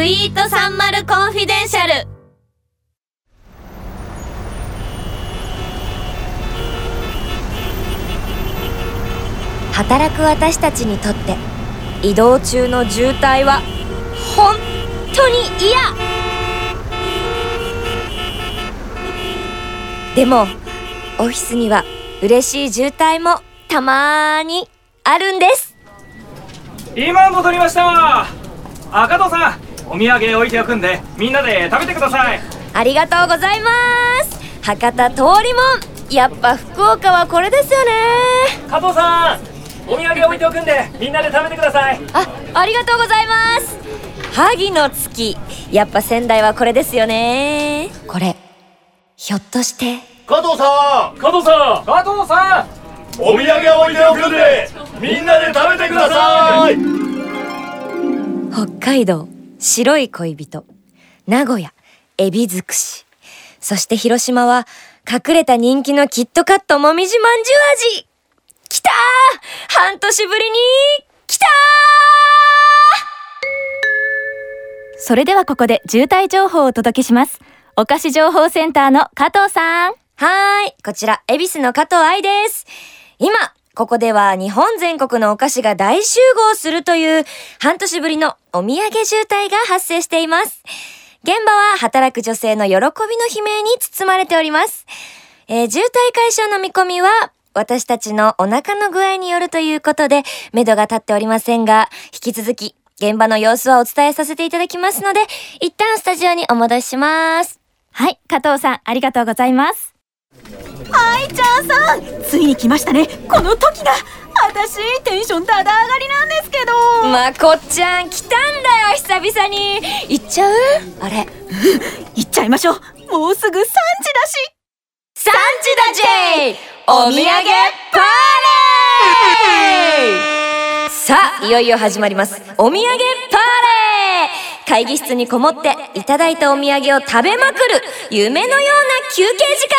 スイートサンマルコンフィデンシャル。働く私たちにとって移動中の渋滞は本当に嫌。でもオフィスには嬉しい渋滞もたまにあるんです。今戻りました。赤戸さんお土産置いておくんでみんなで食べてください。ありがとうございます。博多通りもん。やっぱ福岡はこれですよね。加藤さんお土産置いておくんでみんなで食べてください。あありがとうございます。萩の月。やっぱ仙台はこれですよね。これひょっとして。加藤さん！加藤さん！加藤さん！お土産置いておくんでみんなで食べてください！北海道白い恋人名古屋エビ尽くし。そして広島は隠れた人気のキットカットもみじまんじゅう味。来たー！半年ぶりに来たー！それではここで渋滞情報をお届けします。お菓子情報センターの加藤さん。はーい。こちら恵比寿の加藤愛です。今ここでは日本全国のお菓子が大集合するという半年ぶりのお土産渋滞が発生しています。現場は働く女性の喜びの悲鳴に包まれております。えー、渋滞解消の見込みは私たちのお腹の具合によるということで、目処が立っておりませんが、引き続き現場の様子はお伝えさせていただきますので、一旦スタジオにお戻しします。はい、加藤さん、ありがとうございます。愛ちゃんさん。ついに来ましたね。この時だ私テンションだだ上がりなんですけど。まこっちゃん来たんだよ久々に。行っちゃう？あれ。行っちゃいましょう。もうすぐ3時だし。3時だ J お土産パーレー！さあいよいよ始まります。お土産パーレー！会議室にこもっていただいたお土産を食べまくる夢のような休憩時間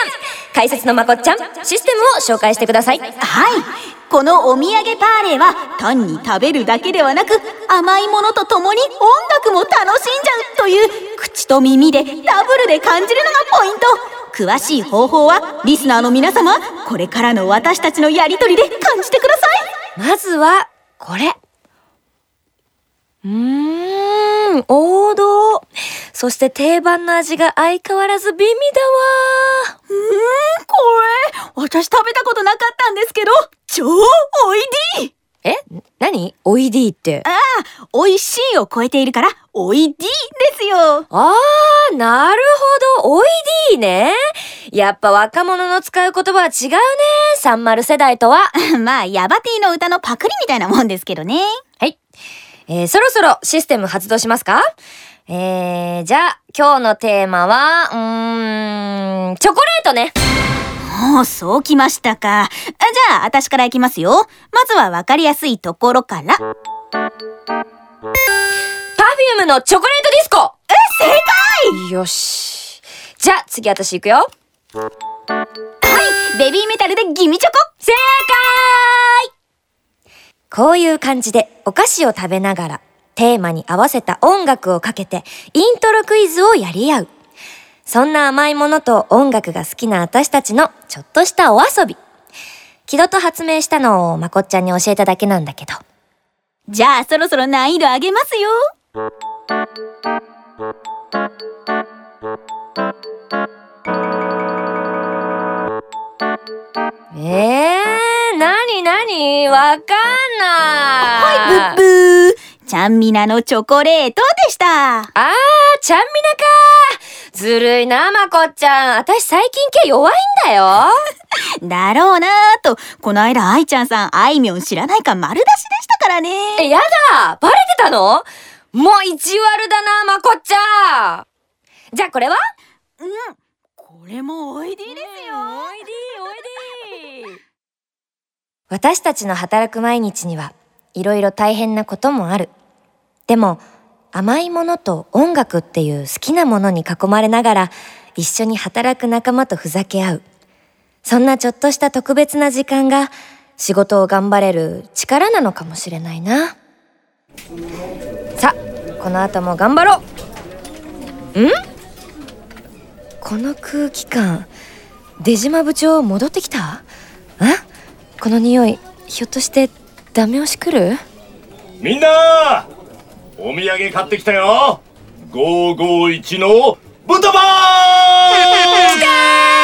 解説のまこっちゃんシステムを紹介してください。はい。このお土産パーレーは単に食べるだけではなく甘いものとともに音楽も楽しんじゃうという口と耳でダブルで感じるのがポイント。詳しい方法はリスナーの皆様これからの私たちのやりとりで感じてください。まずはこれ。うーん王道そして定番の味が相変わらず美味だわ。うーんこれ。私食べたことなかったんですけど超おいで。いえ何？おいでいって。ああ美味しいを超えているからおいでいですよ。ああなるほど。おいでいね。やっぱ若者の使う言葉は違うね。サンマル世代とは。まあヤバティの歌のパクリみたいなもんですけどね。はい。えー、そろそろシステム発動しますか？えー、じゃあ、今日のテーマは、うーん、チョコレートね。もう、そうきましたか。じゃあ、私からいきますよ。まずはわかりやすいところから。パフュームのチョコレートディスコえ、正解よし。じゃあ、次私行くよ。はい、ベビーメタルでギミチョコ正解こういう感じでお菓子を食べながらテーマに合わせた音楽をかけてイントロクイズをやり合う。そんな甘いものと音楽が好きな私たちのちょっとしたお遊び。木戸と発明したのをまこっちゃんに教えただけなんだけど。じゃあそろそろ難易度上げますよ。えー、なになに？わかんない。はい、ブッブー。ちゃんみなのチョコレートでした。あー、ちゃんみなかずるいな、まこっちゃん。私最近系弱いんだよ。だろうなーと、この間愛ちゃんさん、あいみょん知らないか丸出しでしたからね。え、やだバレてたの？もう意地悪だな、まこっちゃん。じゃあこれは？うん。これもおいでですよ。おいでおいで私たちの働く毎日にはいろいろ大変なこともある。でも甘いものと音楽っていう好きなものに囲まれながら一緒に働く仲間とふざけ合う。そんなちょっとした特別な時間が仕事を頑張れる力なのかもしれないな。さあ、この後も頑張ろう。ん？この空気感、出島部長戻ってきた？んこの匂い、ひょっとしてダメ押し来る？みんなお土産買ってきたよ。551の豚バー